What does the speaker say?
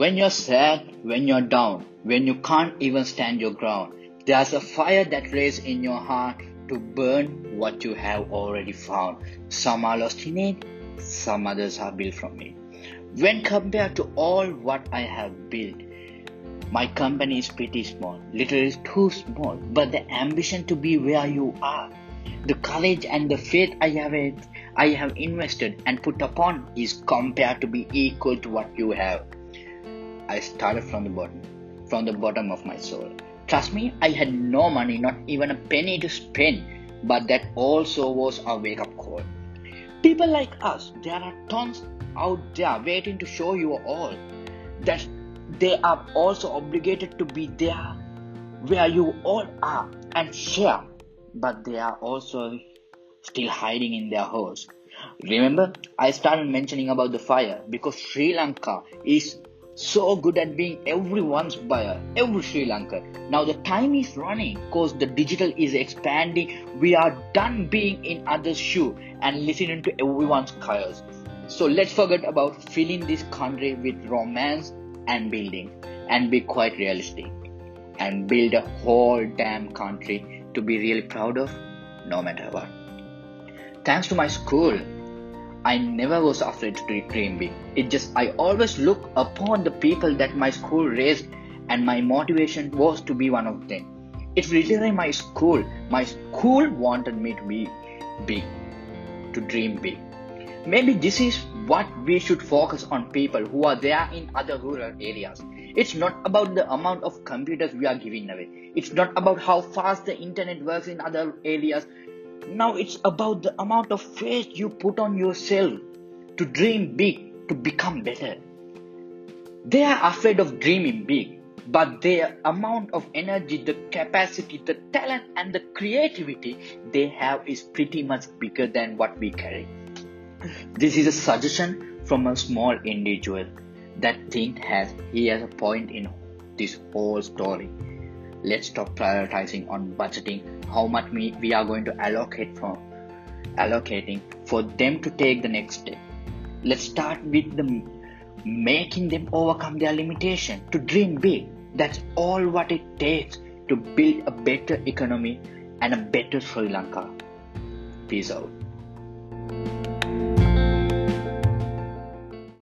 When you're sad, when you're down, when you can't even stand your ground, there's a fire that rays in your heart to burn what you have already found. Some are lost in it, some others are built from it. When compared to all what I have built, my company is pretty small, literally too small, but the ambition to be where you are, the courage and the faith I have I have invested and put upon is compared to be equal to what you have. I started from the bottom, from the bottom of my soul. Trust me, I had no money, not even a penny to spend, but that also was a wake up call. People like us, there are tons out there waiting to show you all that they are also obligated to be there where you all are and share, but they are also still hiding in their holes. Remember, I started mentioning about the fire because Sri Lanka is so good at being everyone's buyer, every Sri Lankan. Now the time is running because the digital is expanding. We are done being in others' shoe and listening to everyone's chaos. So let's forget about filling this country with romance and building and be quite realistic and build a whole damn country to be really proud of no matter what. Thanks to my school, I never was afraid to dream big. It just I always look upon the people that my school raised and my motivation was to be one of them. It's literally my school. My school wanted me to be big, to dream big. Maybe this is what we should focus on people who are there in other rural areas. It's not about the amount of computers we are giving away. It's not about how fast the internet works in other areas. Now it's about the amount of faith you put on yourself to dream big, to become better. They are afraid of dreaming big, but the amount of energy, the capacity, the talent, and the creativity they have is pretty much bigger than what we carry. This is a suggestion from a small individual that think has he has a point in this whole story. Let's stop prioritizing on budgeting how much we, we are going to allocate from allocating for them to take the next step. Let's start with the making them overcome their limitation to dream big. That's all what it takes to build a better economy and a better Sri Lanka. Peace out.